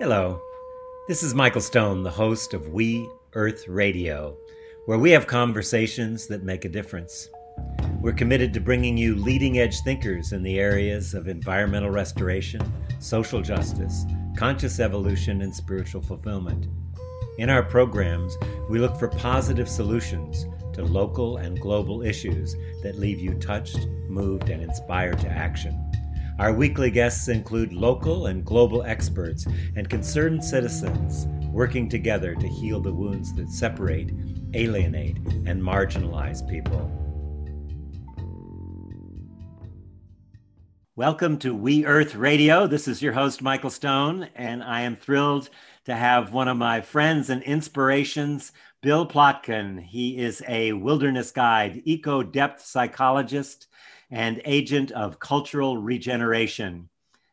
Hello, this is Michael Stone, the host of We Earth Radio, where we have conversations that make a difference. We're committed to bringing you leading edge thinkers in the areas of environmental restoration, social justice, conscious evolution, and spiritual fulfillment. In our programs, we look for positive solutions to local and global issues that leave you touched, moved, and inspired to action. Our weekly guests include local and global experts and concerned citizens working together to heal the wounds that separate, alienate, and marginalize people. Welcome to We Earth Radio. This is your host, Michael Stone, and I am thrilled to have one of my friends and inspirations, Bill Plotkin. He is a wilderness guide, eco depth psychologist, and agent of cultural regeneration.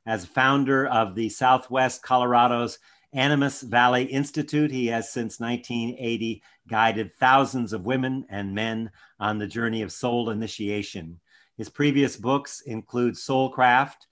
As founder of the Southwest Colorado's Animas Valley Institute, he has since 1980 guided thousands of women and men on the journey of soul initiation. His previous books include Soulcraft,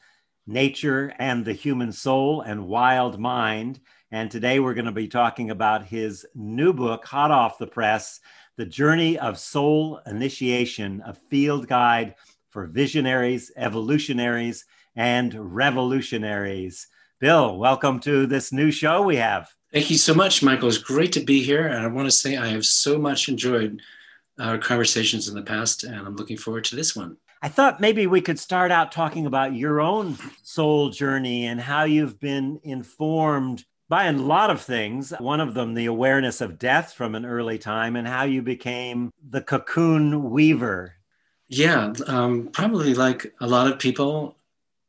Nature and the Human Soul, and Wild Mind. And today we're going to be talking about his new book, hot off the press, The Journey of Soul Initiation, a field guide for visionaries, evolutionaries, and revolutionaries. Bill, welcome to this new show we have. Thank you so much, Michael. It's great to be here. And I want to say I have so much enjoyed our conversations in the past, and I'm looking forward to this one. I thought maybe we could start out talking about your own soul journey and how you've been informed by a lot of things. One of them, the awareness of death from an early time, and how you became the cocoon weaver. Yeah, um, probably like a lot of people,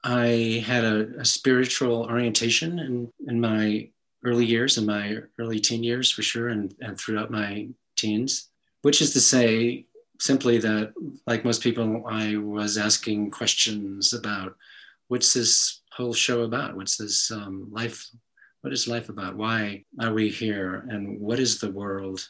I had a, a, spiritual orientation in, in my early years, in my early teen years for sure, and, and throughout my teens, which is to say, simply that, like most people, I was asking questions about what's this whole show about? What's this um, life? What is life about? Why are we here? And what is the world?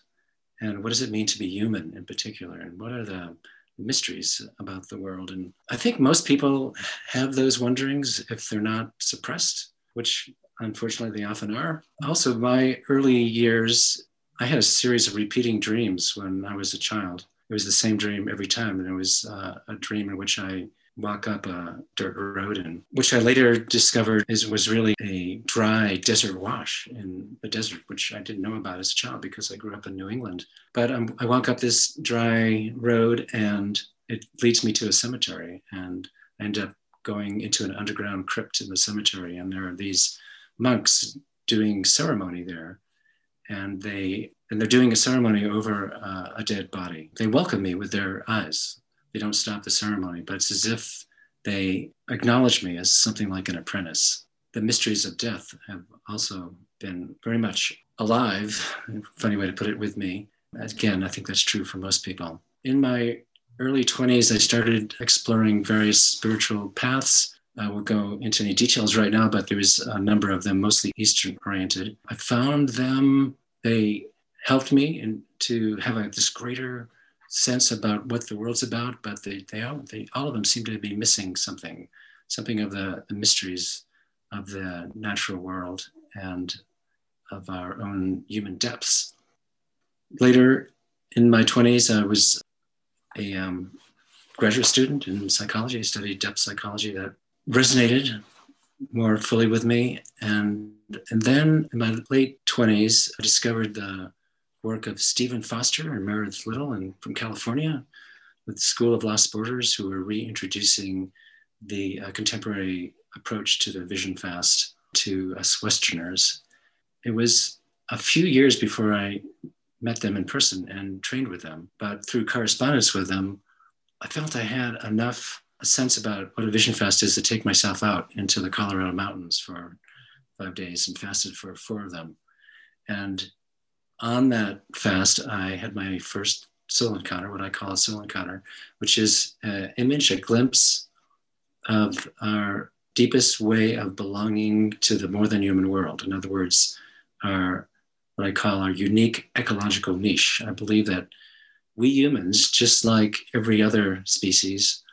And what does it mean to be human in particular? And what are the mysteries about the world. And I think most people have those wonderings if they're not suppressed, which unfortunately they often are. Also, my early years, I had a series of repeating dreams when I was a child. It was the same dream every time, and it was uh, a dream in which I walk up a dirt road, and which I later discovered is was really a dry desert wash in the desert, which I didn't know about as a child because I grew up in New England. But um, I walk up this dry road, and it leads me to a cemetery, and I end up going into an underground crypt in the cemetery, and there are these monks doing ceremony there, and they and they're doing a ceremony over uh, a dead body. They welcome me with their eyes they don't stop the ceremony, but it's as if they acknowledge me as something like an apprentice. The mysteries of death have also been very much alive, funny way to put it, with me. Again, I think that's true for most people. In my early 20s, I started exploring various spiritual paths. I won't go into any details right now, but there was a number of them, mostly Eastern oriented. I found them, they helped me in, to have a, this greater sense about what the world's about, but they, they, all, they all of them seem to be missing something, something of the, the mysteries of the natural world and of our own human depths. Later in my 20s, I was a um, graduate student in psychology. I studied depth psychology that resonated more fully with me. And, and then in my late 20s, I discovered the work of Steven Foster and Meredith Little and from California with the School of Lost Borders, who are reintroducing the uh, contemporary approach to the vision fast to us Westerners. It was a few years before I met them in person and trained with them, but through correspondence with them, I felt I had enough a sense about what a vision fast is to take myself out into the Colorado mountains for five days and fasted for four of them. And on that fast, I had my first soul encounter, what I call a soul encounter, which is an image, a glimpse of our deepest way of belonging to the more than human world. In other words, our what I call our unique ecological niche. I believe that we humans, just like every other species,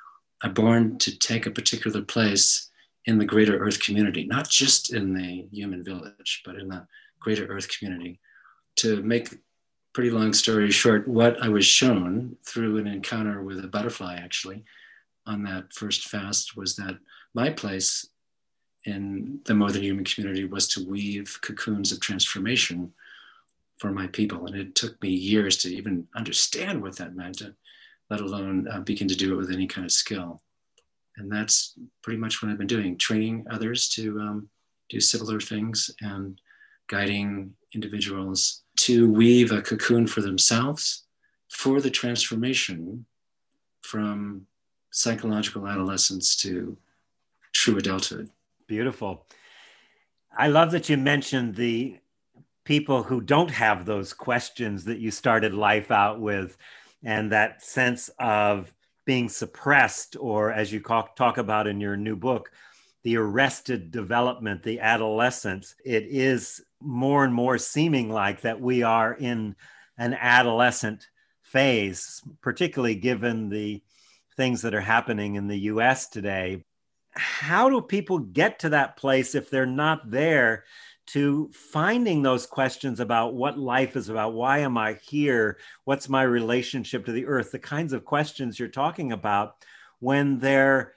are born to take a particular place in the greater earth community, not just in the human village, but in the greater earth community. To make pretty long story short, what I was shown through an encounter with a butterfly actually on that first fast was that my place in the more than human community was to weave cocoons of transformation for my people. And it took me years to even understand what that meant, let alone uh, begin to do it with any kind of skill. And that's pretty much what I've been doing training others to um, do similar things and guiding individuals to weave a cocoon for themselves for the transformation from psychological adolescence to true adulthood. Beautiful. I love that you mentioned the people who don't have those questions that you started life out with and that sense of being suppressed, or as you talk talk about in your new book, the arrested development, the adolescence. It is more and more seeming like that we are in an adolescent phase, particularly given the things that are happening in the US today. How do people get to that place if they're not there to finding those questions about what life is about? Why am I here? What's my relationship to the earth? The kinds of questions you're talking about when they're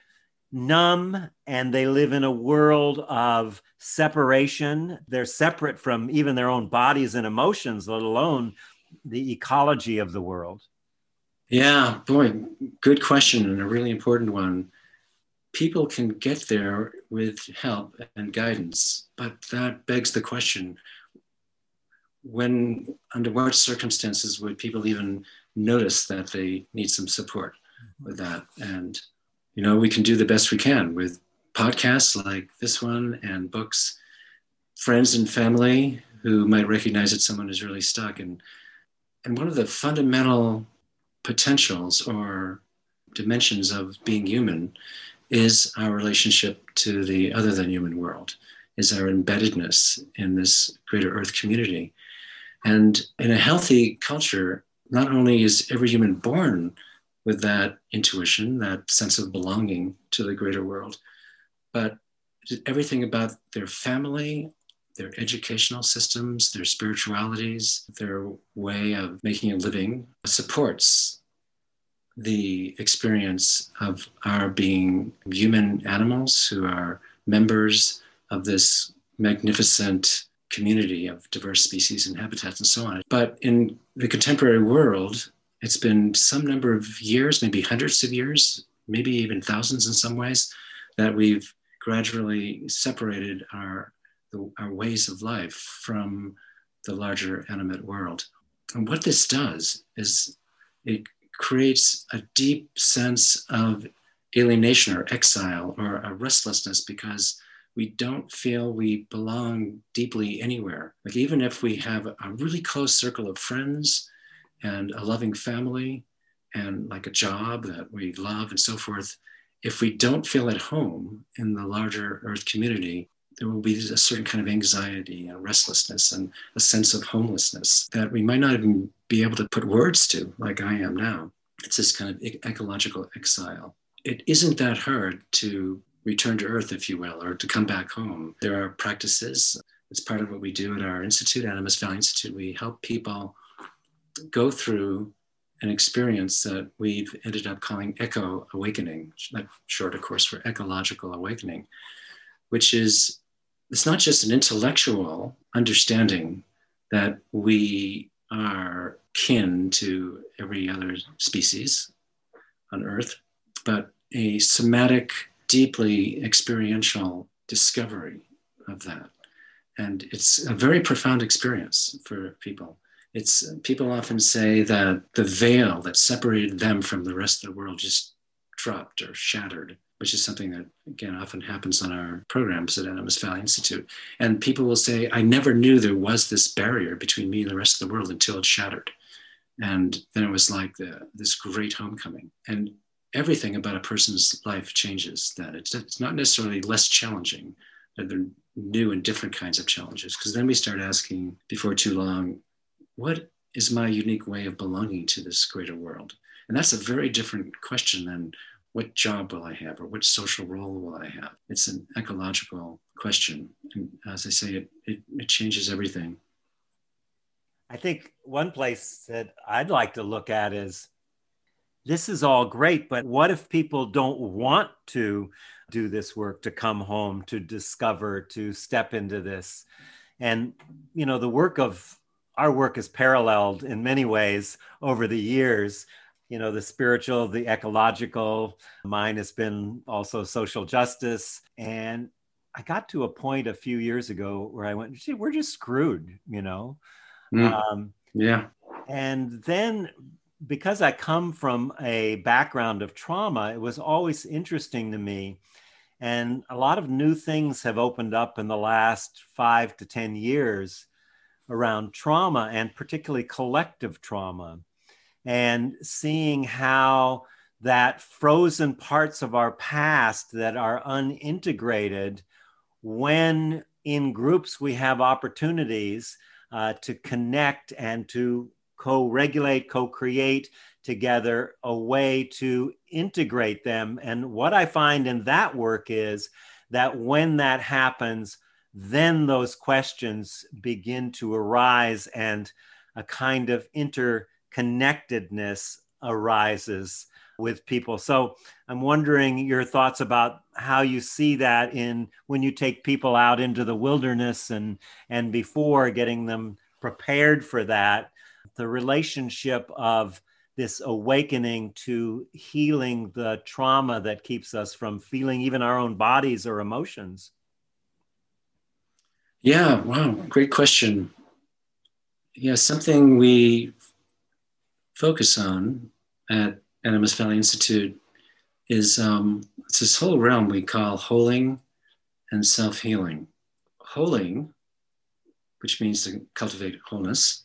numb and they live in a world of separation. They're separate from even their own bodies and emotions, let alone the ecology of the world. Yeah, boy, good question and a really important one. People can get there with help and guidance, but that begs the question when, under what circumstances would people even notice that they need some support with that? And, you know, we can do the best we can with podcasts like this one and books, friends and family who might recognize that someone is really stuck. And, and one of the fundamental potentials or dimensions of being human is our relationship to the other than human world, is our embeddedness in this greater earth community. And in a healthy culture, not only is every human born with that intuition, that sense of belonging to the greater world, but everything about their family, their educational systems, their spiritualities, their way of making a living supports the experience of our being human animals who are members of this magnificent community of diverse species and habitats and so on. But in the contemporary world, it's been some number of years, maybe hundreds of years, maybe even thousands in some ways, that we've gradually separated our our ways of life from the larger animate world. And what this does is it creates a deep sense of alienation or exile or a restlessness because we don't feel we belong deeply anywhere. Like, even if we have a really close circle of friends and a loving family and like a job that we love and so forth, if we don't feel at home in the larger Earth community, there will be a certain kind of anxiety and restlessness and a sense of homelessness that we might not even be able to put words to, like I am now. It's this kind of ecological exile. It isn't that hard to return to Earth, if you will, or to come back home. There are practices. It's part of what we do at our institute, Animas Valley Institute. We help people go through an experience that we've ended up calling eco awakening, short, of course, for ecological awakening, which is it's not just an intellectual understanding that we are kin to every other species on Earth, but a somatic, deeply experiential discovery of that. And it's a very profound experience for people. It's people often say that the veil that separated them from the rest of the world just dropped or shattered which is something that again often happens on our programs at Animas Valley Institute. And people will say, I never knew there was this barrier between me and the rest of the world until it shattered. And then it was like the, this great homecoming. And everything about a person's life changes then. It's, it's not necessarily less challenging, but they're new and different kinds of challenges. Because then we start asking before too long, what is my unique way of belonging to this greater world? And that's a very different question than what job will I have or what social role will I have? It's an ecological question. And as I say, it, it, it changes everything. I think one place that I'd like to look at is this is all great, but what if people don't want to do this work, to come home, to discover, to step into this? And, you know, the work of our work is paralleled in many ways over the years. You know the spiritual the ecological mine has been also social justice. And i got to a point a few years ago where i went Gee, we're just screwed you know? Mm. um, yeah. and then because i come from a background of trauma it was always interesting to me. And a lot of new things have opened up in the last five to ten years around trauma and particularly collective trauma and seeing how that frozen parts of our past that are unintegrated when in groups we have opportunities uh, to connect and to co-regulate co-create together a way to integrate them. And what i find in that work is that when that happens then those questions begin to arise and a kind of interconnectedness arises with people. So I'm wondering your thoughts about how you see that in when you take people out into the wilderness and and before getting them prepared for that, the relationship of this awakening to healing the trauma that keeps us from feeling even our own bodies or emotions. Yeah, wow, great question. Yeah, something we focus on at Animas Valley Institute is um, it's this whole realm we call wholing and self healing. Wholing, which means to cultivate wholeness,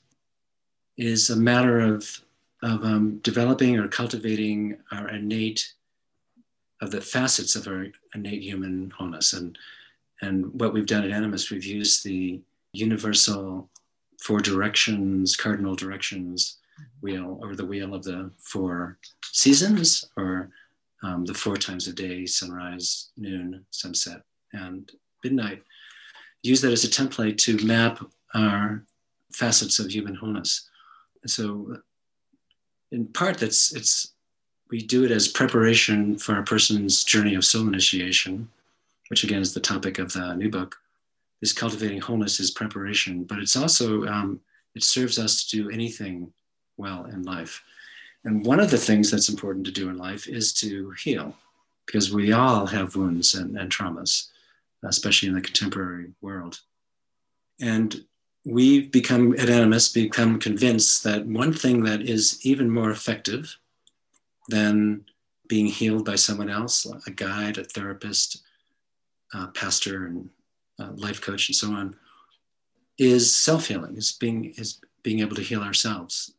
is a matter of, of um, developing or cultivating our innate, of the facets of our innate human wholeness. And, and what we've done at Animas, we've used the universal four directions, cardinal directions wheel or the wheel of the four seasons or um, the four times a day sunrise noon sunset and midnight. Use that as a template to map our facets of human wholeness. So in part that's it's we do it as preparation for a person's journey of soul initiation which again is the topic of the new book is cultivating wholeness is preparation but it's also um, it serves us to do anything well in life. And one of the things that's important to do in life is to heal, because we all have wounds and, and traumas, especially in the contemporary world. And we've become, at Animas, become convinced that one thing that is even more effective than being healed by someone else, a guide, a therapist, a pastor, and life coach, and so on, is self-healing, is being, is being able to heal ourselves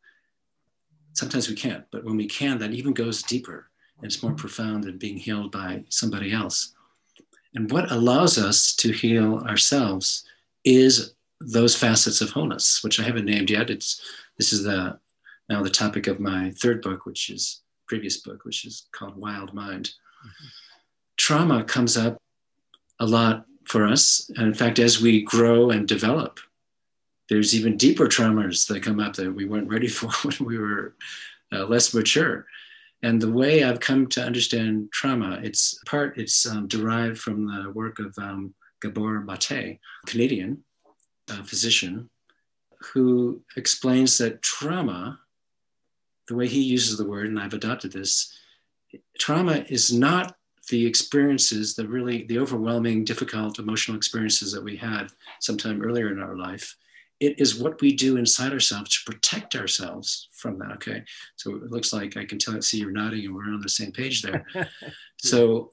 sometimes we can't, but when we can, that even goes deeper. And it's more profound than being healed by somebody else. And what allows us to heal ourselves is those facets of wholeness, which I haven't named yet. It's this is the now the topic of my third book, which is previous book, which is called Wild Mind. Mm-hmm. Trauma comes up a lot for us, and in fact, as we grow and develop, there's even deeper traumas that come up that we weren't ready for when we were uh, less mature. And the way I've come to understand trauma, it's part, it's um, derived from the work of um, Gabor Mate, Canadian uh, physician, who explains that trauma, the way he uses the word, and I've adopted this, trauma is not the experiences, the really, the overwhelming, difficult emotional experiences that we had sometime earlier in our life it is what we do inside ourselves to protect ourselves from that. Okay. So it looks like I can tell, see you're nodding and we're on the same page there. so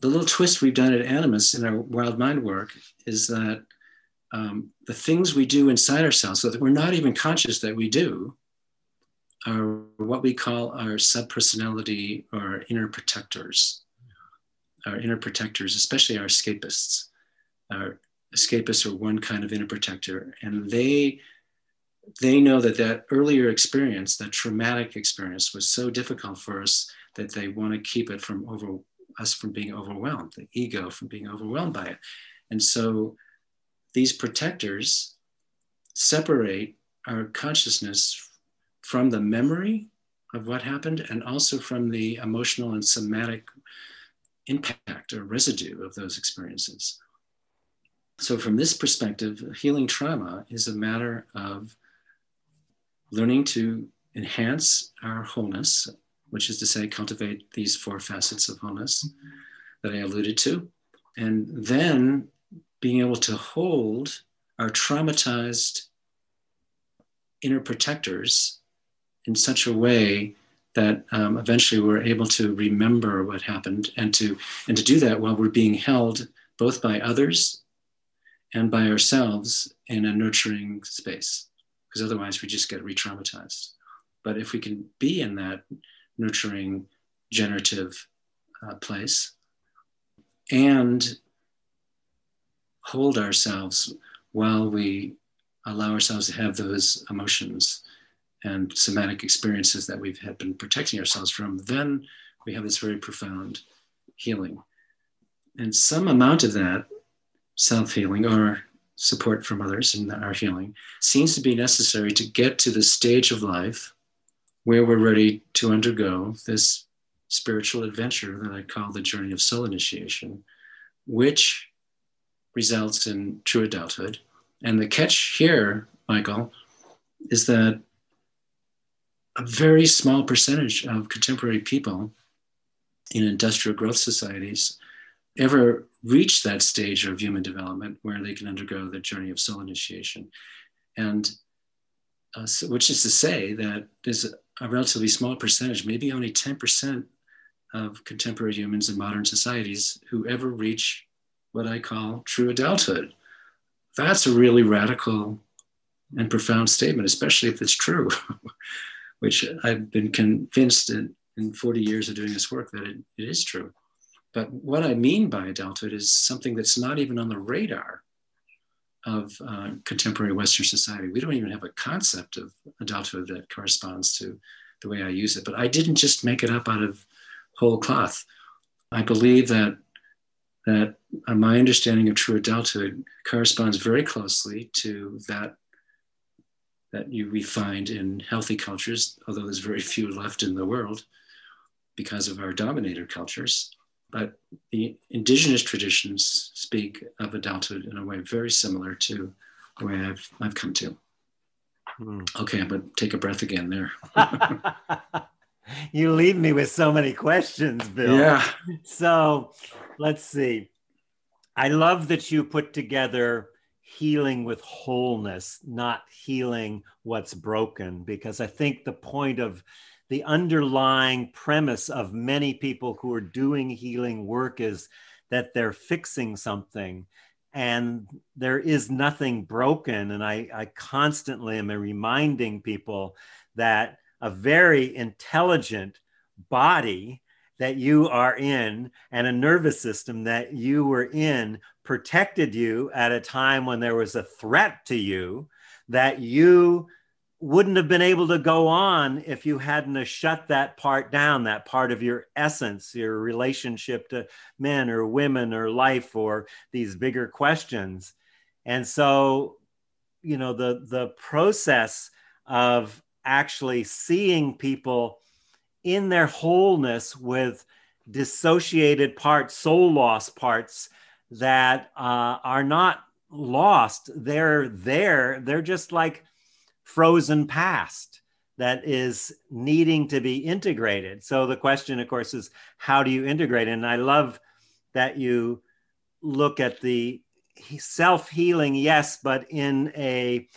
the little twist we've done at Animas in our wild mind work is that um, the things we do inside ourselves, so that we're not even conscious that we do, are what we call our subpersonality or inner protectors. Our inner protectors, especially our escapists, our escapists are one kind of inner protector, and they they know that that earlier experience, that traumatic experience, was so difficult for us that they want to keep it from over us from being overwhelmed, the ego from being overwhelmed by it. And so these protectors separate our consciousness from the memory of what happened and also from the emotional and somatic impact or residue of those experiences. So, from this perspective, healing trauma is a matter of learning to enhance our wholeness, which is to say, cultivate these four facets of wholeness that I alluded to, and then being able to hold our traumatized inner protectors in such a way that um, eventually we're able to remember what happened and to and to do that while we're being held both by others and by ourselves in a nurturing space. Because otherwise we just get re-traumatized. But if we can be in that nurturing generative uh, place and hold ourselves while we allow ourselves to have those emotions and somatic experiences that we've had been protecting ourselves from, then we have this very profound healing. And some amount of that self healing or support from others in our healing seems to be necessary to get to the stage of life where we're ready to undergo this spiritual adventure that I call the journey of soul initiation, which results in true adulthood. And the catch here, Michael, is that a very small percentage of contemporary people in industrial growth societies ever reach that stage of human development where they can undergo the journey of soul initiation. And uh, so, which is to say that there's a, a relatively small percentage, maybe only 10% of contemporary humans in modern societies who ever reach what I call true adulthood. That's a really radical and profound statement, especially if it's true. which I've been convinced in, in 40 years of doing this work that it, it is true. But what I mean by adulthood is something that's not even on the radar of uh, contemporary Western society. We don't even have a concept of adulthood that corresponds to the way I use it. But I didn't just make it up out of whole cloth. I believe that that uh, my understanding of true adulthood corresponds very closely to that that you, we find in healthy cultures, although there's very few left in the world because of our dominator cultures. But the indigenous traditions speak of adulthood in a way very similar to the way I've, I've come to. Hmm. Okay, I'm going to take a breath again there. you leave me with so many questions, Bill. Yeah. So let's see. I love that you put together healing with wholeness, not healing what's broken. Because I think the point of the underlying premise of many people who are doing healing work is that they're fixing something and there is nothing broken. And I, I constantly am reminding people that a very intelligent body that you are in and a nervous system that you were in protected you at a time when there was a threat to you that you wouldn't have been able to go on if you hadn't shut that part down that part of your essence your relationship to men or women or life or these bigger questions. And so you know the the process of actually seeing people in their wholeness with dissociated parts soul loss parts that uh, are not lost. They're there. They're just like frozen past that is needing to be integrated. So the question, of course, is how do you integrate? And I love that you look at the self healing, yes, but in a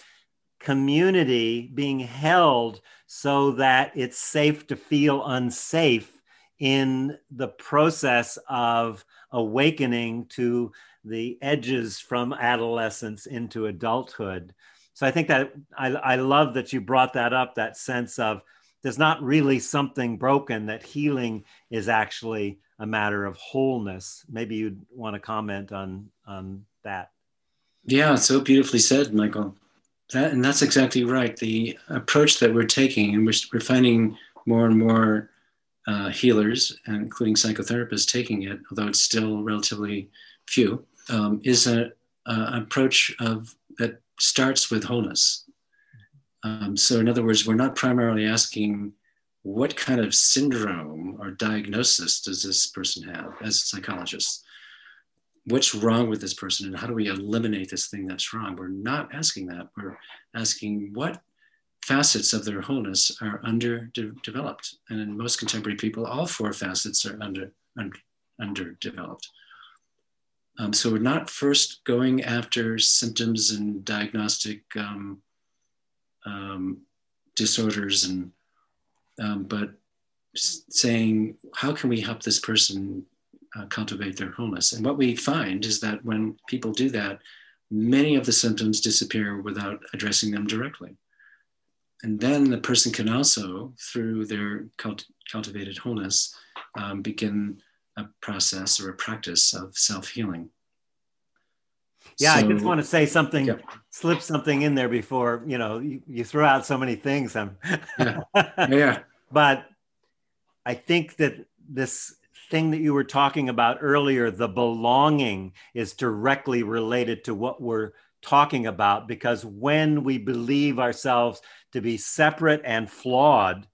community being held so that it's safe to feel unsafe in the process of awakening to the edges from adolescence into adulthood. So I think that I, I love that you brought that up that sense of there's not really something broken, that healing is actually a matter of wholeness. Maybe you'd want to comment on, on that. Yeah, so beautifully said, Michael. That, and that's exactly right. The approach that we're taking, and we're, we're finding more and more uh, healers, including psychotherapists, taking it, although it's still relatively few, um, is an approach of that starts with wholeness. Um, so, in other words, we're not primarily asking what kind of syndrome or diagnosis does this person have as psychologists? What's wrong with this person and how do we eliminate this thing that's wrong? We're not asking that. We're asking what facets of their wholeness are underdeveloped and in most contemporary people all four facets are under, under underdeveloped um, so we're not first going after symptoms and diagnostic um, um, disorders and um, but saying how can we help this person uh, cultivate their wholeness. And what we find is that when people do that, many of the symptoms disappear without addressing them directly. And then the person can also, through their cult- cultivated wholeness, um, begin a process or a practice of self healing. Yeah, so, I just want to say something, yeah. slip something in there before you know you, you throw out so many things. I'm, yeah. yeah, but I think that this thing that you were talking about earlier, the belonging, is directly related to what we're talking about because when we believe ourselves to be separate and flawed,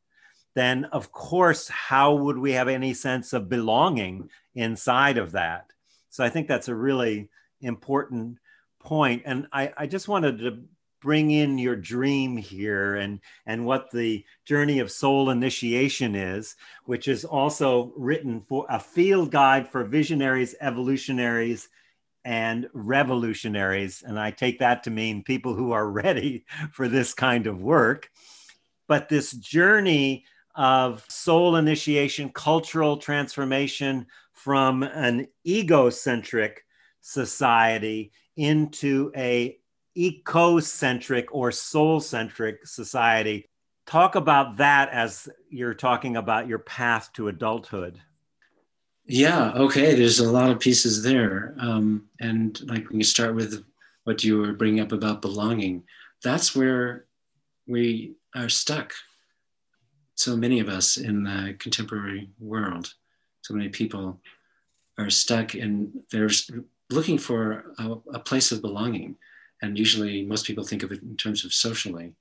then of course, how would we have any sense of belonging inside of that? So I think that's a really important point. And I, I just wanted to bring in your dream here and and what the journey of soul initiation is which is also written for a field guide for visionaries evolutionaries and revolutionaries and i take that to mean people who are ready for this kind of work but this journey of soul initiation cultural transformation from an egocentric society into a ecocentric or soul centric society. Talk about that as you're talking about your path to adulthood. Yeah, okay. There's a lot of pieces there. Um, and like we start with what you were bringing up about belonging, that's where we are stuck. So many of us in the contemporary world, so many people are stuck and they're looking for a, a place of belonging and usually most people think of it in terms of socially.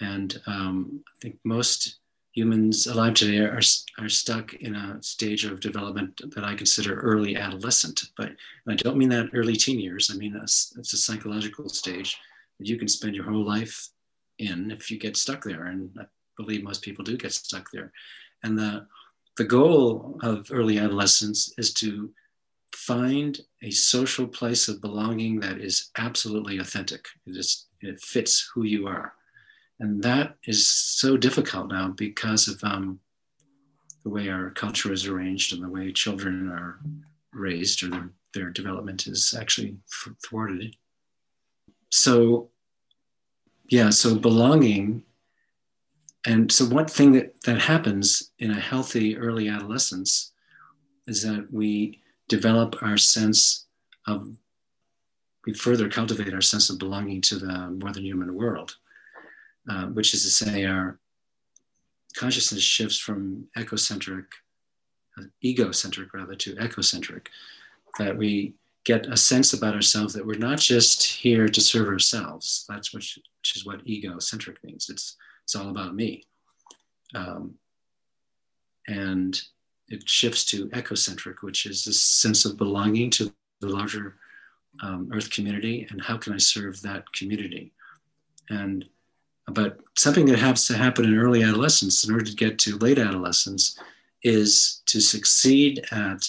And um, I think most humans alive today are, are stuck in a stage of development that I consider early adolescent. But I don't mean that early teen years. I mean, it's, it's a psychological stage that you can spend your whole life in if you get stuck there. And I believe most people do get stuck there. And the, the goal of early adolescence is to find a social place of belonging that is absolutely authentic. It, is, it fits who you are. And that is so difficult now because of um, the way our culture is arranged and the way children are raised or their, their development is actually thwarted. So, yeah, so belonging. And so, one thing that, that happens in a healthy early adolescence is that we develop our sense of, we further cultivate our sense of belonging to the more than human world, uh, which is to say, our consciousness shifts from ecocentric, uh, egocentric rather, to ecocentric, that we get a sense about ourselves that we're not just here to serve ourselves. That's which, which is what egocentric means. It's, it's all about me. Um, and it shifts to ecocentric, which is this sense of belonging to the larger um, Earth community, and how can I serve that community? And but something that has to happen in early adolescence in order to get to late adolescence is to succeed at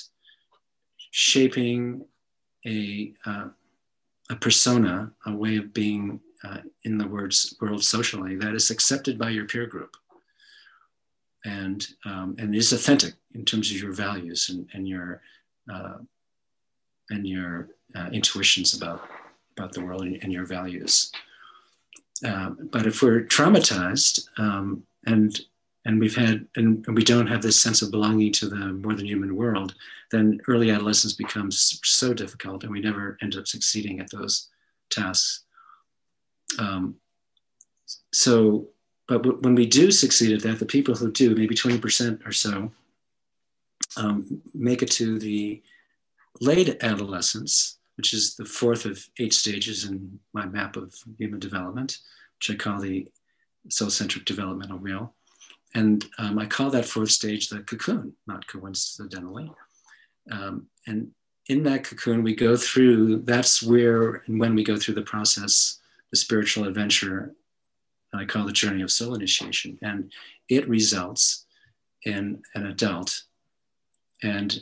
shaping a uh, a persona, a way of being uh, in the words world socially that is accepted by your peer group and um, and is authentic in terms of your values and, and your uh, and your uh, intuitions about about the world and, and your values. Uh, but if we're traumatized um, and and we've had and, we don't have this sense of belonging to the more than human world, then early adolescence becomes so difficult, and we never end up succeeding at those tasks. Um, so, but w- when we do succeed at that, the people who do, maybe 20% or so, um, make it to the late adolescence, which is the fourth of eight stages in my map of human development, which I call the soul centric developmental wheel. And um, I call that fourth stage the cocoon, not coincidentally. Um, and in that cocoon, we go through, that's where and when we go through the process, the spiritual adventure I call the journey of soul initiation. And it results in an adult. And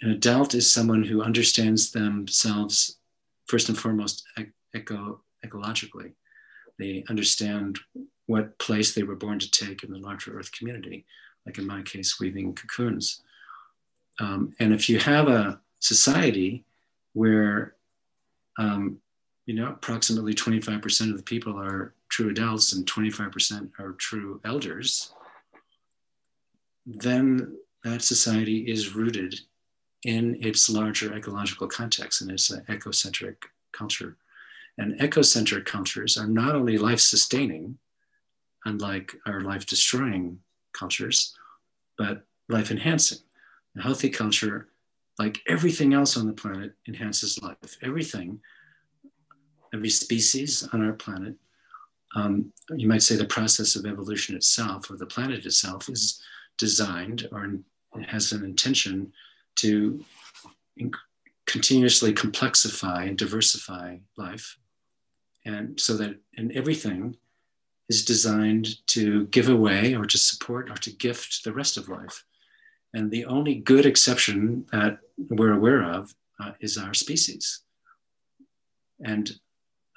an adult is someone who understands themselves first and foremost eco, ecologically. They understand what place they were born to take in the larger earth community, like in my case, weaving cocoons. Um, and if you have a society where, um, you know, approximately 25% of the people are true adults and 25% are true elders, then that society is rooted in its larger ecological context and it's ecocentric culture. And ecocentric cultures are not only life sustaining, unlike our life destroying cultures, but life enhancing. A healthy culture, like everything else on the planet, enhances life. Everything, every species on our planet, um, you might say the process of evolution itself or the planet itself is designed or has an intention to continuously complexify and diversify life. And so that in everything is designed to give away or to support or to gift the rest of life. And the only good exception that we're aware of uh, is our species. And,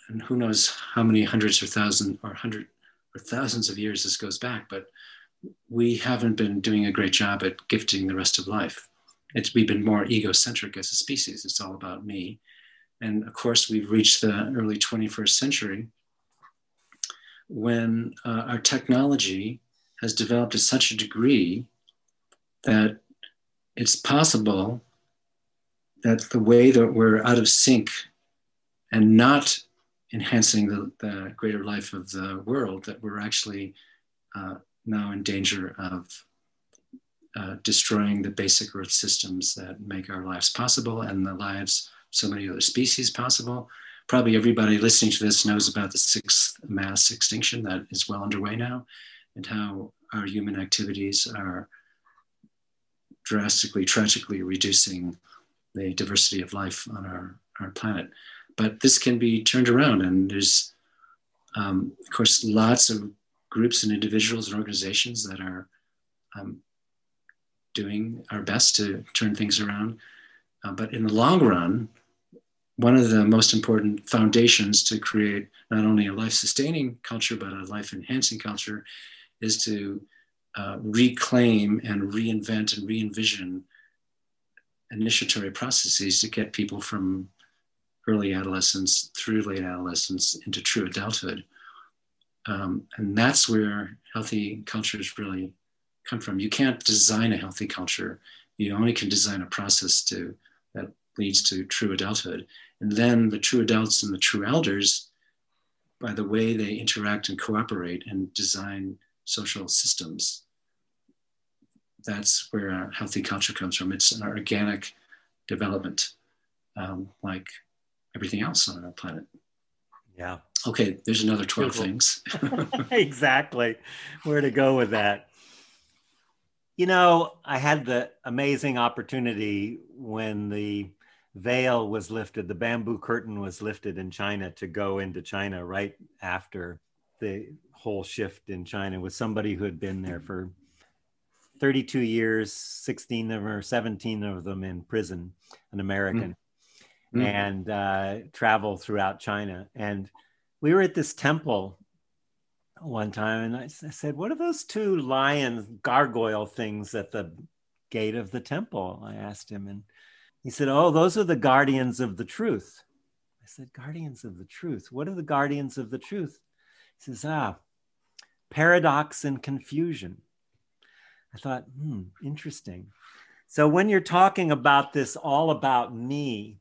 and who knows how many hundreds or thousands or hundred or thousands of years this goes back, but we haven't been doing a great job at gifting the rest of life it's we've been more egocentric as a species. It's all about me. And of course, we've reached the early 21st century when uh, our technology has developed to such a degree that it's possible that the way that we're out of sync and not enhancing the, the greater life of the world, that we're actually uh, now in danger of uh, destroying the basic Earth systems that make our lives possible and the lives of so many other species possible. Probably everybody listening to this knows about the sixth mass extinction that is well underway now and how our human activities are drastically, tragically reducing the diversity of life on our, our planet. But this can be turned around, and there's, um, of course, lots of groups and individuals and organizations that are um, doing our best to turn things around. Uh, but in the long run, one of the most important foundations to create not only a life sustaining culture, but a life enhancing culture is to uh, reclaim and reinvent and re envision initiatory processes to get people from early adolescence through late adolescence into true adulthood. Um, and that's where healthy cultures really come from. You can't design a healthy culture. You only can design a process to that leads to true adulthood. And then the true adults and the true elders, by the way they interact and cooperate and design social systems, that's where a healthy culture comes from. It's an organic development, um, like everything else on our planet. Yeah. Okay, there's another 12 things. exactly. Where to go with that? You know, I had the amazing opportunity when the veil was lifted, the bamboo curtain was lifted in China to go into China right after the whole shift in China with somebody who had been there for 32 years, 16 of them or 17 of them in prison, an American, mm-hmm. and uh, travel throughout China. And we were at this temple one time and I, said, What are those two lion gargoyle things at the gate of the temple? I asked him. And he said, Oh, those are the guardians of the truth. I said, Guardians of the truth. What are the guardians of the truth? He says, Ah, paradox and confusion. I thought, hmm, interesting. So when you're talking about this all about me,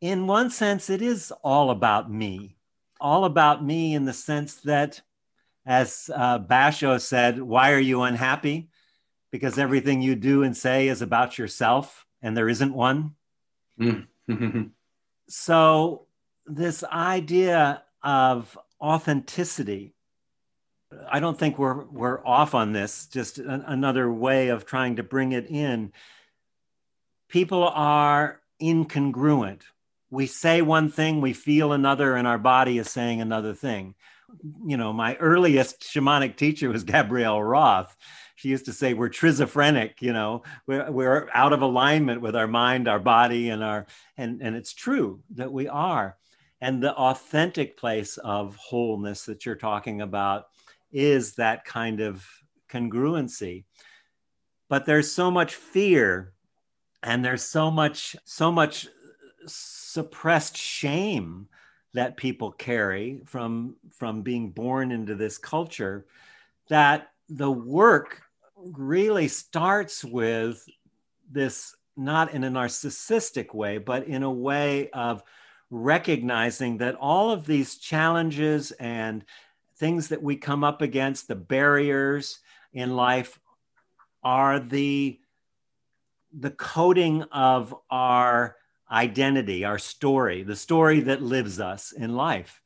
in one sense, it is all about me all about me in the sense that, as uh, Basho said, why are you unhappy? Because everything you do and say is about yourself, and there isn't one. Mm-hmm. so, this idea of authenticity, I don't think we're, we're off on this, just an, another way of trying to bring it in. People are incongruent we say one thing, we feel another, and our body is saying another thing. You know, my earliest shamanic teacher was Gabrielle Roth. She used to say we're schizophrenic, you know, we're, we're out of alignment with our mind, our body, and our and and it's true that we are. And the authentic place of wholeness that you're talking about is that kind of congruency. But there's so much fear and there's so much so much suppressed shame that people carry from from being born into this culture that the work really starts with this not in a narcissistic way but in a way of recognizing that all of these challenges and things that we come up against the barriers in life are the the coding of our identity, our story, the story that lives us in life.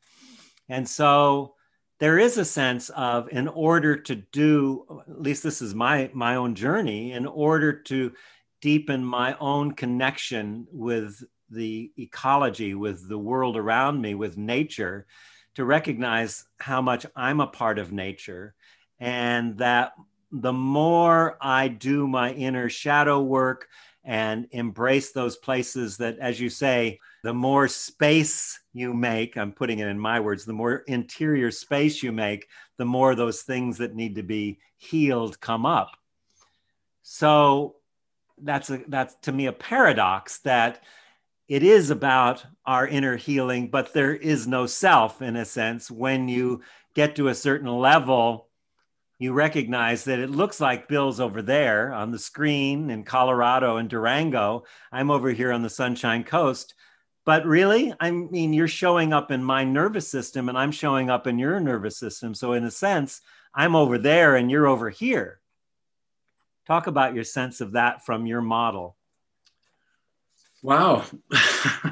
And so there is a sense of in order to do at least this is my my own journey in order to deepen my own connection with the ecology with the world around me with nature to recognize how much I'm a part of nature and that the more I do my inner shadow work and embrace those places that, as you say, the more space you make, I'm putting it in my words, the more interior space you make, the more those things that need to be healed come up. So that's a that's to me a paradox that it is about our inner healing, but there is no self in a sense. When you get to a certain level, you recognize that it looks like Bill's over there on the screen in Colorado and Durango. I'm over here on the Sunshine Coast. But really, I mean, you're showing up in my nervous system and I'm showing up in your nervous system. So, in a sense, I'm over there and you're over here. Talk about your sense of that from your model. Wow.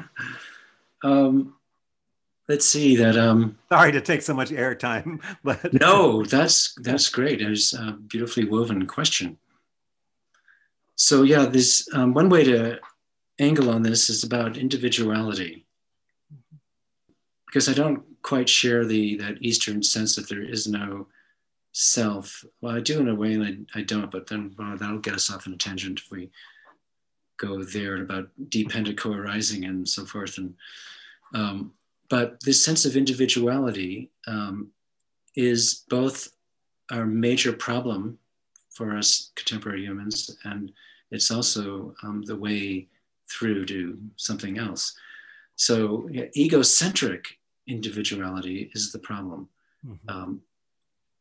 um, let's see that um sorry to take so much airtime but no that's that's great. It was a beautifully woven question. So yeah this um, one way to angle on this is about individuality. Because i don't quite share the that eastern sense that there is no self. Well i do in a way and i, I don't but then well, that'll get us off on a tangent if we go there about dependent co-arising and so forth and um, but this sense of individuality um, is both our major problem for us contemporary humans, and it's also um, the way through to something else. So, yeah, egocentric individuality is the problem. Mm-hmm. Um,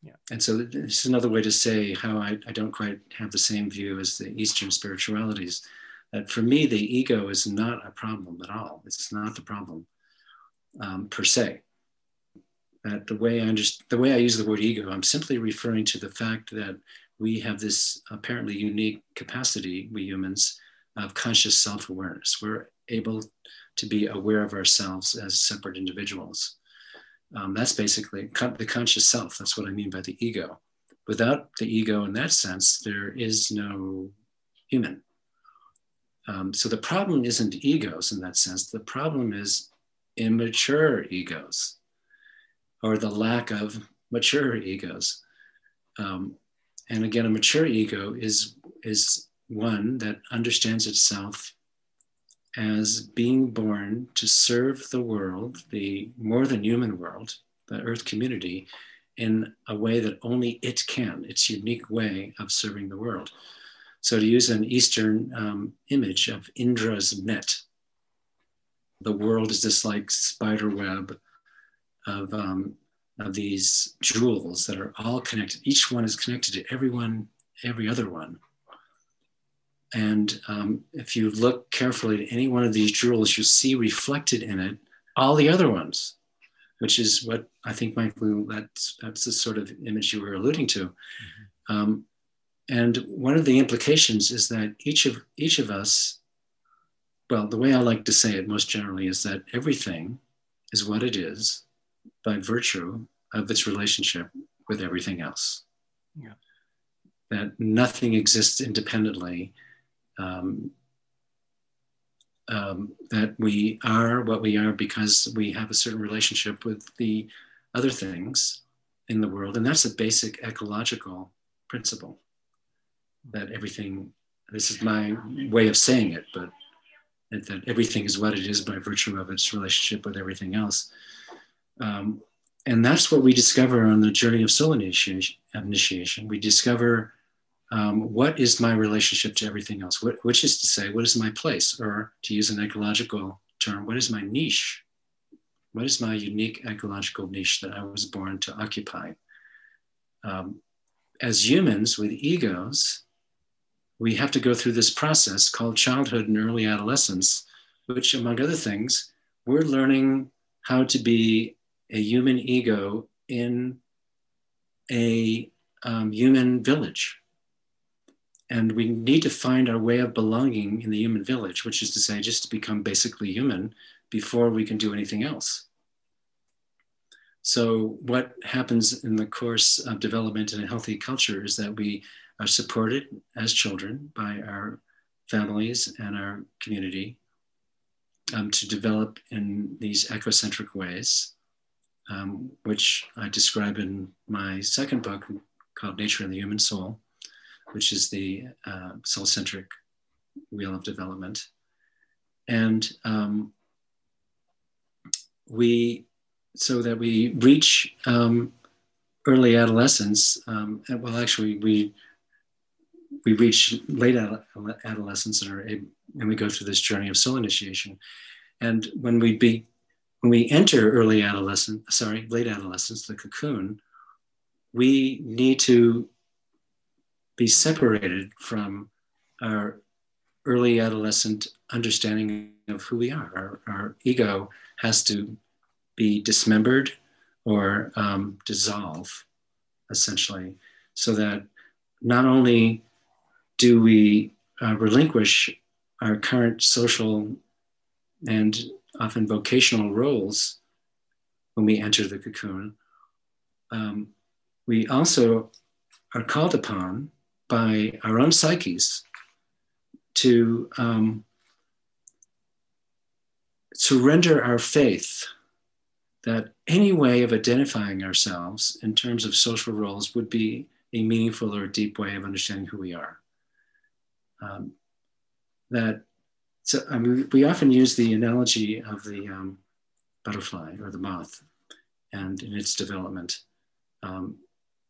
yeah. And so, this is another way to say how I, I don't quite have the same view as the Eastern spiritualities. That for me, the ego is not a problem at all. It's not the problem um, per se. That the way I understand, the way I use the word ego, I'm simply referring to the fact that we have this apparently unique capacity, we humans, of conscious self-awareness. We're able to be aware of ourselves as separate individuals. Um, that's basically the conscious self. That's what I mean by the ego. Without the ego, in that sense, there is no human. Um, so the problem isn't egos in that sense. The problem is immature egos or the lack of mature egos. Um, and again, a mature ego is, is one that understands itself as being born to serve the world, the more than human world, the earth community, in a way that only it can, its unique way of serving the world. So, to use an Eastern um, image of Indra's net, the world is this like spider web of, um, of these jewels that are all connected. Each one is connected to everyone, every other one. And um, if you look carefully at any one of these jewels, you see reflected in it all the other ones. which is what I think Michael, that's, that's the sort of image you were alluding to. Mm-hmm. Um, and one of the implications is that each of, each of us, well, the way I like to say it most generally is that everything is what it is by virtue of its relationship with everything else. Yeah. That nothing exists independently. Um, um, that we are what we are because we have a certain relationship with the other things in the world. And that's a basic ecological principle that everything, this is my way of saying it, but that everything is what it is by virtue of its relationship with everything else. Um, and that's what we discover on the journey of soul initiation. We discover um, what is my relationship to everything else, which is to say, what is my place, or to use an ecological term, what is my niche? What is my unique ecological niche that I was born to occupy? Um, as humans with egos, we have to go through this process called childhood and early adolescence, which, among other things, we're learning how to be a human ego in a um, human village. And we need to find our way of belonging in the human village, which is to say, just to become basically human before we can do anything else. So, what happens in the course of development in a healthy culture is that we are supported as children by our families and our community um, to develop in these ecocentric ways, um, which I describe in my second book called Nature and the Human Soul, which is the uh, soul centric wheel of development. And um, we, so that we reach um, early adolescence, um, well, actually, we we reach late adolescence and, are, and we go through this journey of soul initiation. And when we be when we enter early adolescence, sorry, late adolescence, the cocoon, we need to be separated from our early adolescent understanding of who we are. Our, our ego has to be dismembered or um, dissolve, essentially, so that not only do we uh, relinquish our current social and often vocational roles when we enter the cocoon, um, we also are called upon by our own psyches to um, surrender our faith that any way of identifying ourselves in terms of social roles would be a meaningful or deep way of understanding who we are um, that so I mean, we often use the analogy of the um, butterfly or the moth and in its development um,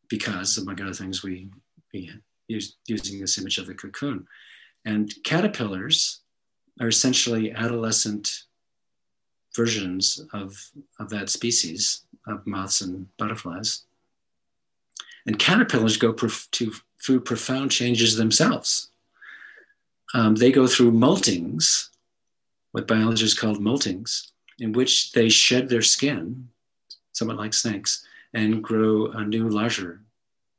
because among other things we, we use using this image of the cocoon. And caterpillars are essentially adolescent versions of, of that species of moths and butterflies. And caterpillars go prof- to, through profound changes themselves um, they go through moltings, what biologists call moltings, in which they shed their skin, somewhat like snakes, and grow a new, larger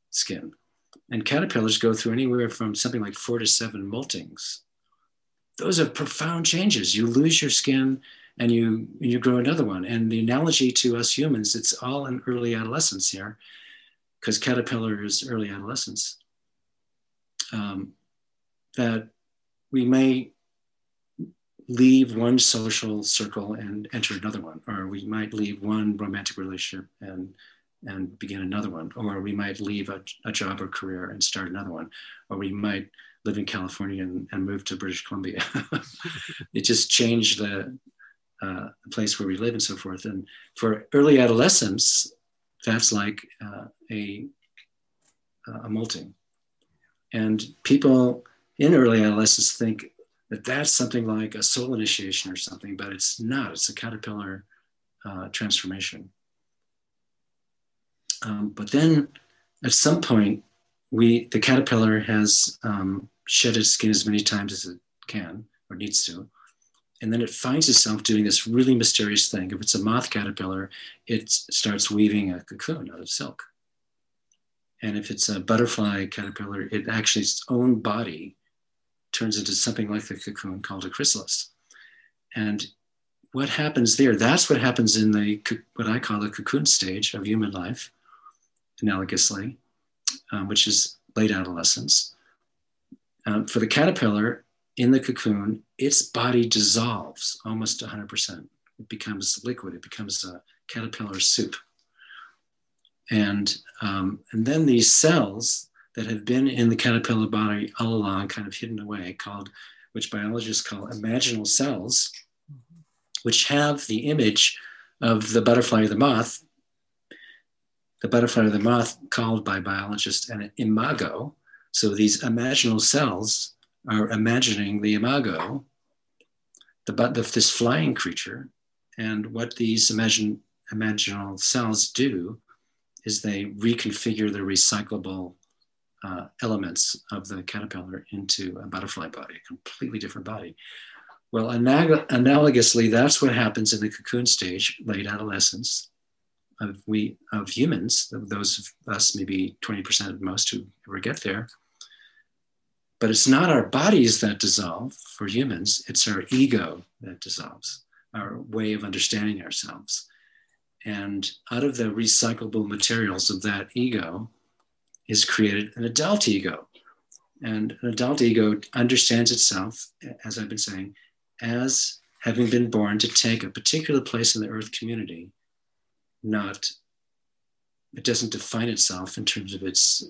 skin. And caterpillars go through anywhere from something like four to seven moltings. Those are profound changes. You lose your skin and you you grow another one. And the analogy to us humans, it's all in early adolescence here, because caterpillar is early adolescence. Um, that we may leave one social circle and enter another one, or we might leave one romantic relationship and and begin another one, or we might leave a, a job or career and start another one, or we might live in California and, and move to British Columbia. it just changed the, uh, place where we live and so forth. And for early adolescence, that's like uh, a, a molting. And people in early adolescence think that that's something like a soul initiation or something, but it's not. It's a caterpillar uh, transformation. Um, but then at some point, we the caterpillar has um, shed its skin as many times as it can or needs to, and then it finds itself doing this really mysterious thing. If it's a moth caterpillar, it starts weaving a cocoon out of silk. And if it's a butterfly caterpillar, it actually its own body turns into something like the cocoon called a chrysalis. And what happens there, that's what happens in the what I call the cocoon stage of human life, analogously, um, which is late adolescence. Um, for the caterpillar in the cocoon, its body dissolves almost 100%. It becomes liquid, it becomes a caterpillar soup. And, um, and then these cells that have been in the caterpillar body all along, kind of hidden away, called, which biologists call imaginal cells, which have the image of the butterfly or the moth, the butterfly or the moth called by biologists an imago. So these imaginal cells are imagining the imago, the, the this flying creature, and what these imagine, imaginal cells do is they reconfigure the recyclable uh, elements of the caterpillar into a butterfly body, a completely different body. Well, anag- analogously, that's what happens in the cocoon stage, late adolescence, of we of humans. Those of us, maybe twenty percent of most who ever get there. But it's not our bodies that dissolve for humans; it's our ego that dissolves, our way of understanding ourselves. And out of the recyclable materials of that ego is created an adult ego. And an adult ego understands itself, as I've been saying, as having been born to take a particular place in the earth community, not, it doesn't define itself in terms of its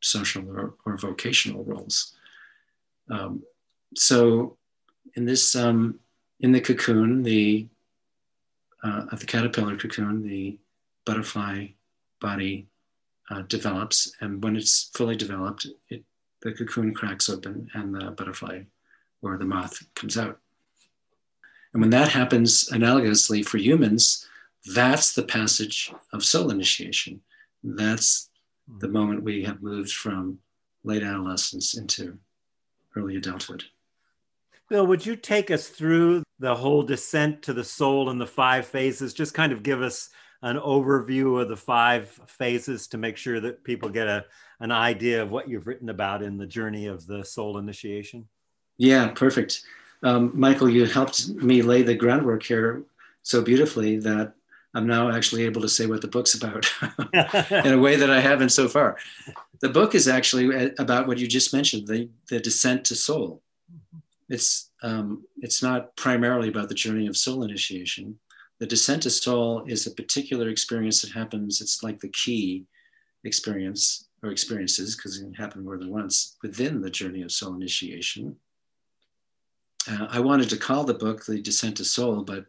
social or, or vocational roles. Um, so in this, um, in the cocoon, the, uh, of the caterpillar cocoon, the butterfly body uh, develops. And when it's fully developed, it, the cocoon cracks open and the butterfly or the moth comes out. And when that happens analogously for humans, that's the passage of soul initiation. That's the hmm. moment we have moved from late adolescence into early adulthood. Bill, would you take us through the whole descent to the soul and the five phases? Just kind of give us an overview of the five phases to make sure that people get a, an idea of what you've written about in the journey of the soul initiation? Yeah, perfect. Um, Michael, you helped me lay the groundwork here so beautifully that I'm now actually able to say what the book's about in a way that I haven't so far. The book is actually about what you just mentioned the, the descent to soul. It's, um, it's not primarily about the journey of soul initiation. The descent to soul is a particular experience that happens, it's like the key experience or experiences, because it can happen more than once within the journey of soul initiation uh, I wanted to call the book The Descent to Soul, but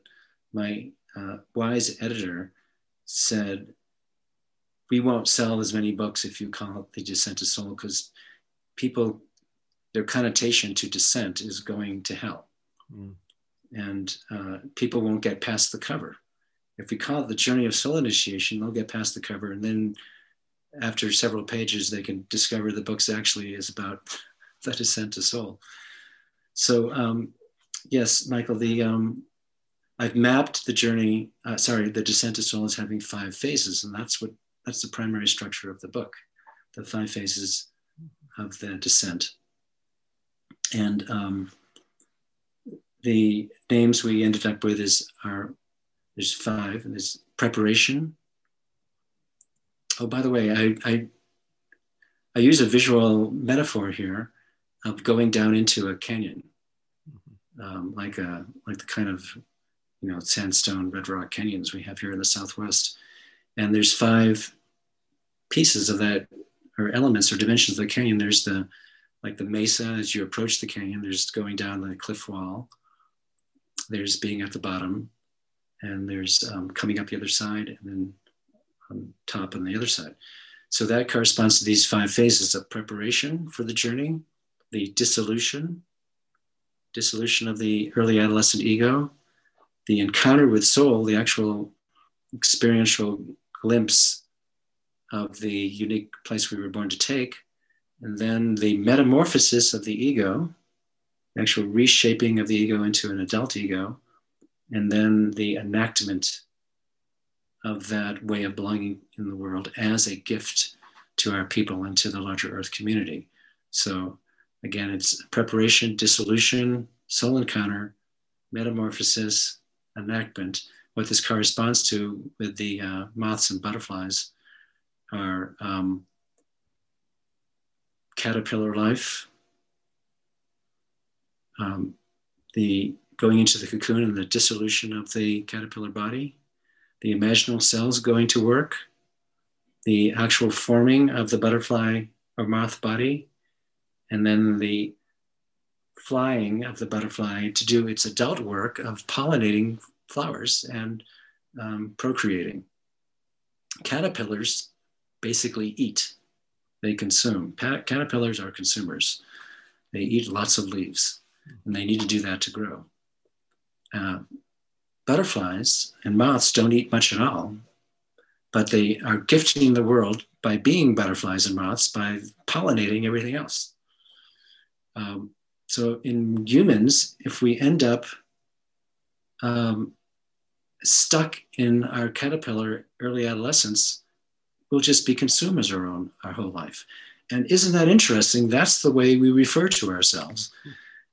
my uh, wise editor said, We won't sell as many books if you call it The Descent to Soul, because people, their connotation to descent is going to hell. Mm. And uh, people won't get past the cover. If we call it The Journey of Soul Initiation, they'll get past the cover. And then after several pages, they can discover the book's actually is about the descent to soul. So um, yes, Michael, the um, I've mapped the journey. Uh, sorry, the descent to soul is having five phases, and that's what that's the primary structure of the book, the five phases of the descent. And um, the names we ended up with is are there's five, and there's preparation. Oh, by the way, I, I I use a visual metaphor here of going down into a canyon, um, like a like the kind of you know sandstone red rock canyons we have here in the Southwest. And there's five pieces of that, or elements or dimensions of the canyon. There's the like the mesa as you approach the canyon. There's going down the cliff wall. There's being at the bottom, and there's um, coming up the other side, and then on top on the other side. So that corresponds to these five phases of preparation for the journey, the dissolution, dissolution of the early adolescent ego, the encounter with soul, the actual experiential glimpse of the unique place we were born to take, and then the metamorphosis of the ego, actual reshaping of the ego into an adult ego, and then the enactment of that way of belonging in the world as a gift to our people and to the larger earth community. So again, it's preparation, dissolution, soul encounter, metamorphosis, enactment. What this corresponds to with the uh, moths and butterflies are um, caterpillar life, um, the going into the cocoon and the dissolution of the caterpillar body, the imaginal cells going to work, the actual forming of the butterfly or moth body, and then the flying of the butterfly to do its adult work of pollinating flowers and um, procreating. Caterpillars basically eat, they consume. caterpillars are consumers. They eat lots of leaves, and they need to do that to grow. Uh, butterflies and moths don't eat much at all, but they are gifting the world by being butterflies and moths by pollinating everything else. Um, so in humans, if we end up um, stuck in our caterpillar early adolescence, we'll just be consumers our own our whole life. And isn't that interesting? That's the way we refer to ourselves.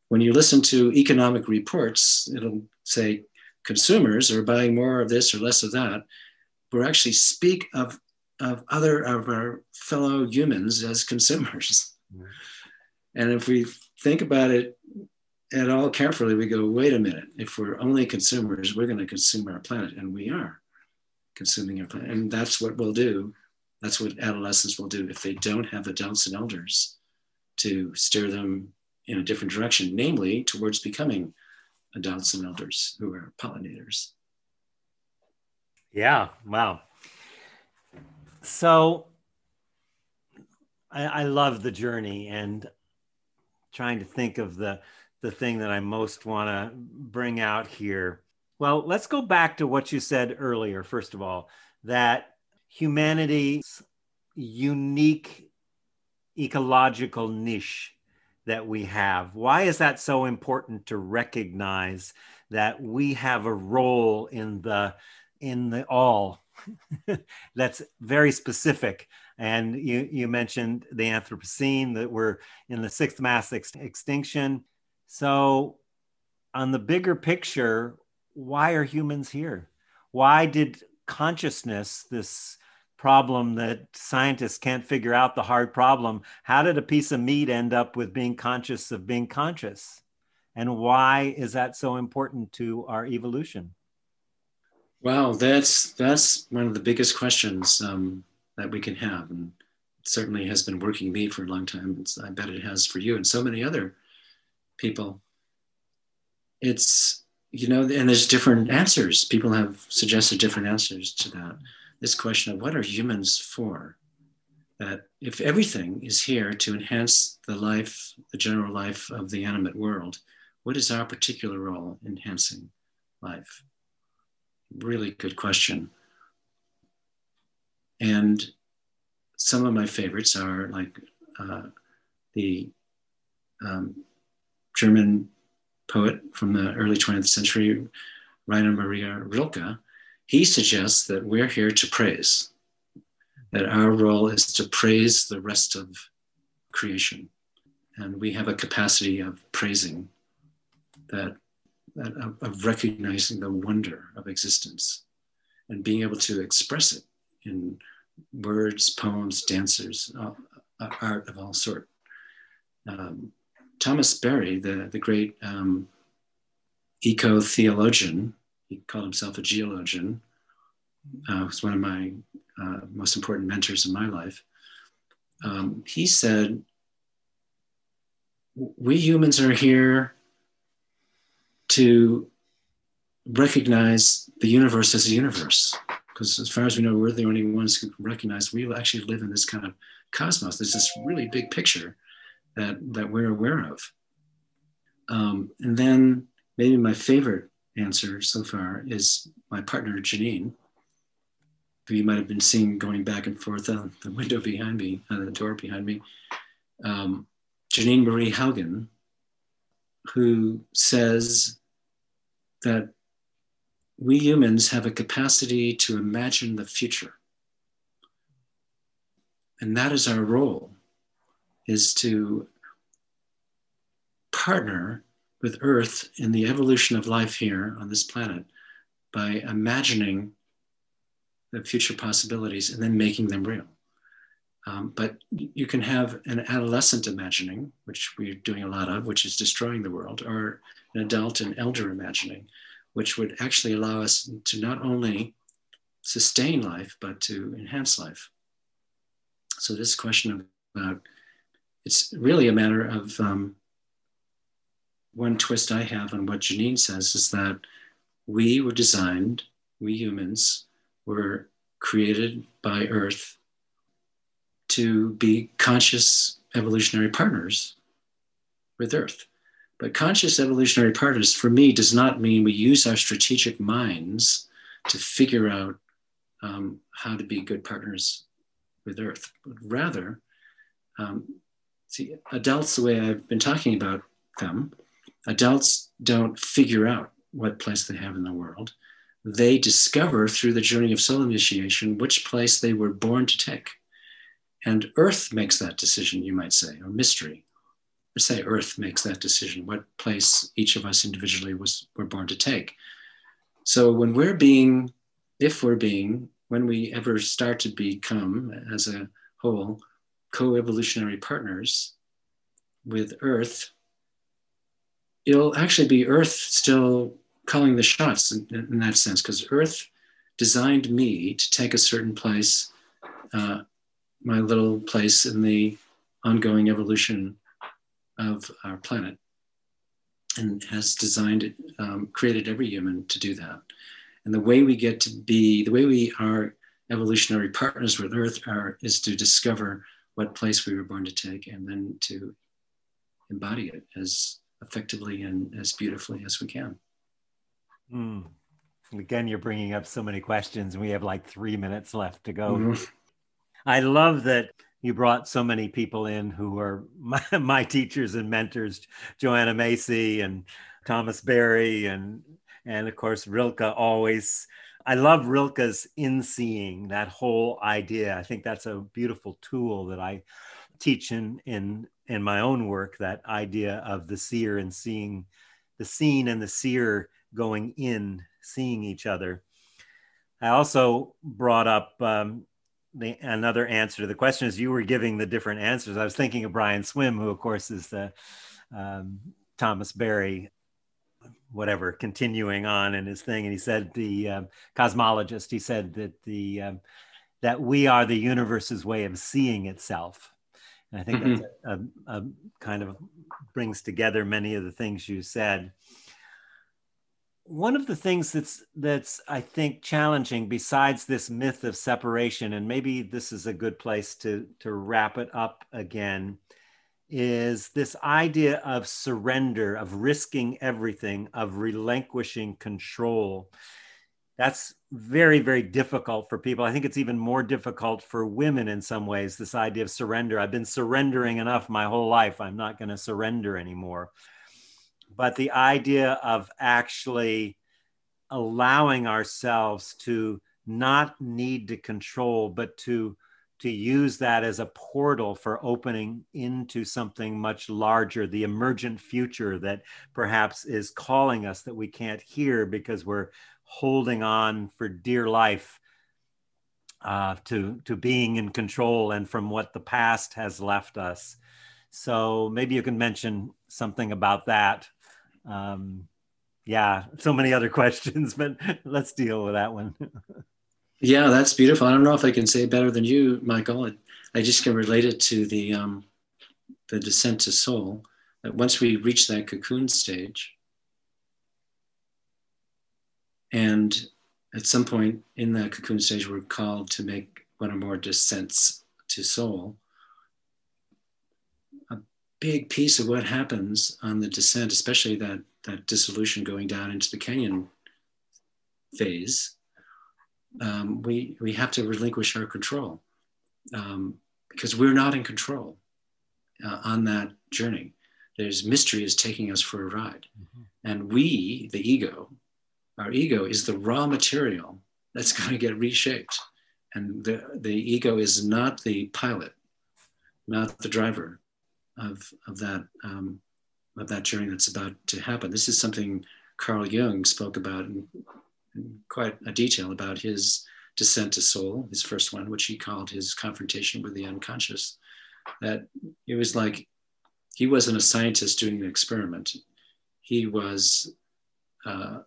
When you listen to economic reports, it'll say consumers are buying more of this or less of that. We're actually speak of, of other of our fellow humans as consumers. Mm-hmm. And if we think about it at all carefully, we go, wait a minute, if we're only consumers, we're going to consume our planet. And we are consuming our planet. And that's what we'll do. That's what adolescents will do if they don't have adults and elders to steer them in a different direction, namely towards becoming adults and elders who are pollinators. Yeah, wow. So I, I love the journey and trying to think of the the thing that I most want to bring out here. Well, let's go back to what you said earlier. First of all, that humanity's unique ecological niche that we have. Why is that so important to recognize that we have a role in the in the all that's very specific and you, you mentioned the Anthropocene, that we're in the sixth mass ex- extinction. So, on the bigger picture, why are humans here? Why did consciousness, this problem that scientists can't figure out the hard problem, how did a piece of meat end up with being conscious of being conscious? And why is that so important to our evolution? Wow, that's that's one of the biggest questions. Um, that we can have. And certainly has been working me for a long time. It's, I bet it has for you and so many other people. It's, you know, and there's different answers. People have suggested different answers to that. This question of what are humans for? That if everything is here to enhance the life, the general life of the animate world, what is our particular role in enhancing life? Really good question. And some of my favorites are like uh, the um, German poet from the early 20th century, Rainer Maria Rilke. He suggests that we're here to praise, that our role is to praise the rest of creation. And we have a capacity of praising that, that of, of recognizing the wonder of existence and being able to express it in words, poems, dancers, uh, art of all sort. Um, Thomas Berry, the, the great um, eco-theologian, he called himself a geologian, uh, was one of my uh, most important mentors in my life. Um, he said, we humans are here to recognize the universe as a universe because as far as we know, we're the only ones who recognize we actually live in this kind of cosmos. There's this really big picture that that we're aware of. Um, and then maybe my favorite answer so far is my partner Geneen, who you might have been seeing going back and forth on the window behind me, the door behind me. Um, Geneen Marie Haugen, who says that we humans have a capacity to imagine the future. And that is our role, is to partner with Earth in the evolution of life here on this planet by imagining the future possibilities and then making them real. Um, but you can have an adolescent imagining, which we're doing a lot of, which is destroying the world, or an adult and elder imagining, which would actually allow us to not only sustain life, but to enhance life. So, this question about it's really a matter of um, one twist I have on what Geneen says is that we were designed, we humans were created by Earth to be conscious evolutionary partners with Earth. But conscious evolutionary partners, for me, does not mean we use our strategic minds to figure out um, how to be good partners with Earth, but rather, um, see, adults, the way I've been talking about them, adults don't figure out what place they have in the world. They discover through the journey of soul initiation which place they were born to take. And Earth makes that decision, you might say, or mystery. Let's say Earth makes that decision, what place each of us individually was were born to take. So when we're being, if we're being, when we ever start to become as a whole co-evolutionary partners with Earth, it'll actually be Earth still calling the shots in, in that sense, because Earth designed me to take a certain place uh, my little place in the ongoing evolution of our planet and has designed it, um, created every human to do that. And the way we get to be, the way we are evolutionary partners with Earth are, is to discover what place we were born to take and then to embody it as effectively and as beautifully as we can. Mm. Again, you're bringing up so many questions, and we have like three minutes left to go. Mm-hmm. I love that you brought so many people in who are my, my teachers and mentors, Joanna Macy and Thomas Berry and and of course Rilke always. I love Rilke's inseeing that whole idea. I think that's a beautiful tool that I teach in in in my own work. That idea of the seer and seeing the seen and the seer going in, seeing each other. I also brought up um, the another answer to the question is you were giving the different answers. I was thinking of Brian Swimme who of course is the um, Thomas Berry, whatever, continuing on in his thing, and he said the um, cosmologist. He said that the um, that we are the universe's way of seeing itself. And I think mm-hmm. that's a, a, a kind of brings together many of the things you said one of the things that's that's i think challenging besides this myth of separation and maybe this is a good place to to wrap it up again is this idea of surrender of risking everything of relinquishing control that's very very difficult for people. I think it's even more difficult for women in some ways this idea of surrender. I've been surrendering enough my whole life. I'm not going to surrender anymore. But the idea of actually allowing ourselves to not need to control, but to to use that as a portal for opening into something much larger, the emergent future that perhaps is calling us that we can't hear because we're holding on for dear life uh, to to being in control and from what the past has left us. So maybe you can mention something about that um, yeah, so many other questions, but let's deal with that one. yeah, that's beautiful. I don't know if I can say better than you, Michael. I, I just can relate it to the um, the descent to soul. That once we reach that cocoon stage, and at some point in that cocoon stage, we're called to make one or more descents to soul A big piece of what happens on the descent, especially that, that dissolution going down into the canyon phase, um, we, we have to relinquish our control um, because we're not in control uh, on that journey. there's mystery is taking us for a ride. Mm-hmm. And we, the ego, our ego is the raw material that's going to get reshaped. And the, the ego is not the pilot, not the driver of, of, that, um, of that journey that's about to happen. This is something Carl Jung spoke about in, in quite a detail about his descent to soul, his first one, which he called his confrontation with the unconscious. That it was like he wasn't a scientist doing an experiment. He was uh,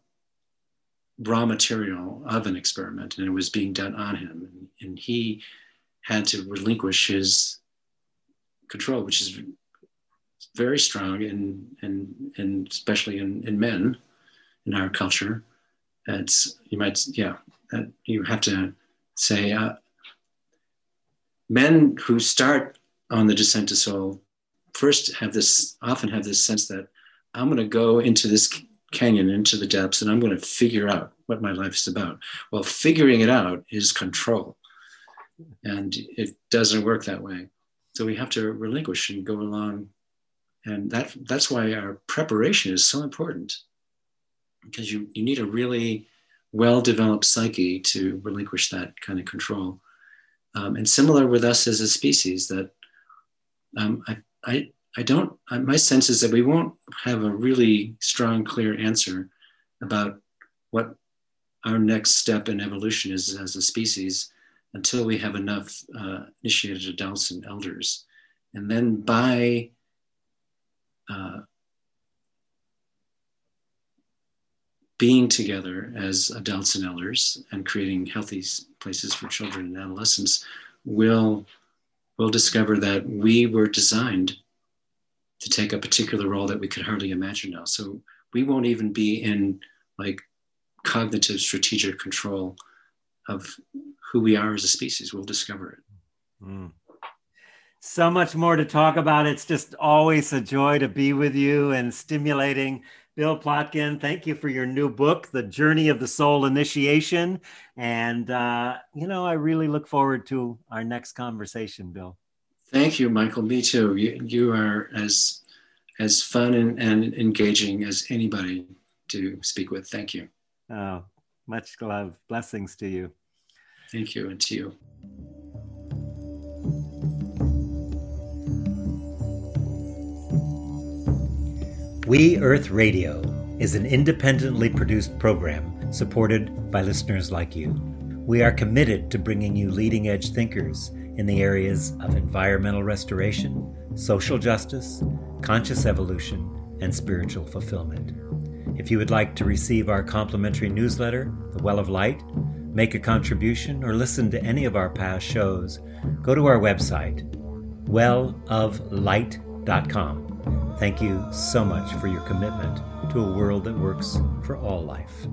raw material of an experiment and it was being done on him. And, and he had to relinquish his control, which is very strong in, in, in especially in, in men in our culture. It's, you might, yeah, you have to say, uh, men who start on the descent to soul first have this, often have this sense that I'm going to go into this canyon, into the depths, and I'm going to figure out what my life is about. Well, figuring it out is control. And it doesn't work that way. So we have to relinquish and go along. And that, that's why our preparation is so important because you, you need a really well developed psyche to relinquish that kind of control. Um, and similar with us as a species, that um, I, I, I don't, my sense is that we won't have a really strong, clear answer about what our next step in evolution is as a species until we have enough uh, initiated adults and elders. And then by uh, being together as adults and elders and creating healthy places for children and adolescents we'll, we'll discover that we were designed to take a particular role that we could hardly imagine now so we won't even be in like cognitive strategic control of who we are as a species we'll discover it mm. so much more to talk about it's just always a joy to be with you and stimulating Bill Plotkin, thank you for your new book, The Journey of the Soul Initiation. And, uh, you know, I really look forward to our next conversation, Bill. Thank you, Michael. Me too. You, you are as, as fun and, and engaging as anybody to speak with. Thank you. Oh, much love. Blessings to you. Thank you, and to you. We Earth Radio is an independently produced program supported by listeners like you. We are committed to bringing you leading edge thinkers in the areas of environmental restoration, social justice, conscious evolution, and spiritual fulfillment. If you would like to receive our complimentary newsletter, The Well of Light, make a contribution, or listen to any of our past shows, go to our website, welloflight.com Thank you so much for your commitment to a world that works for all life.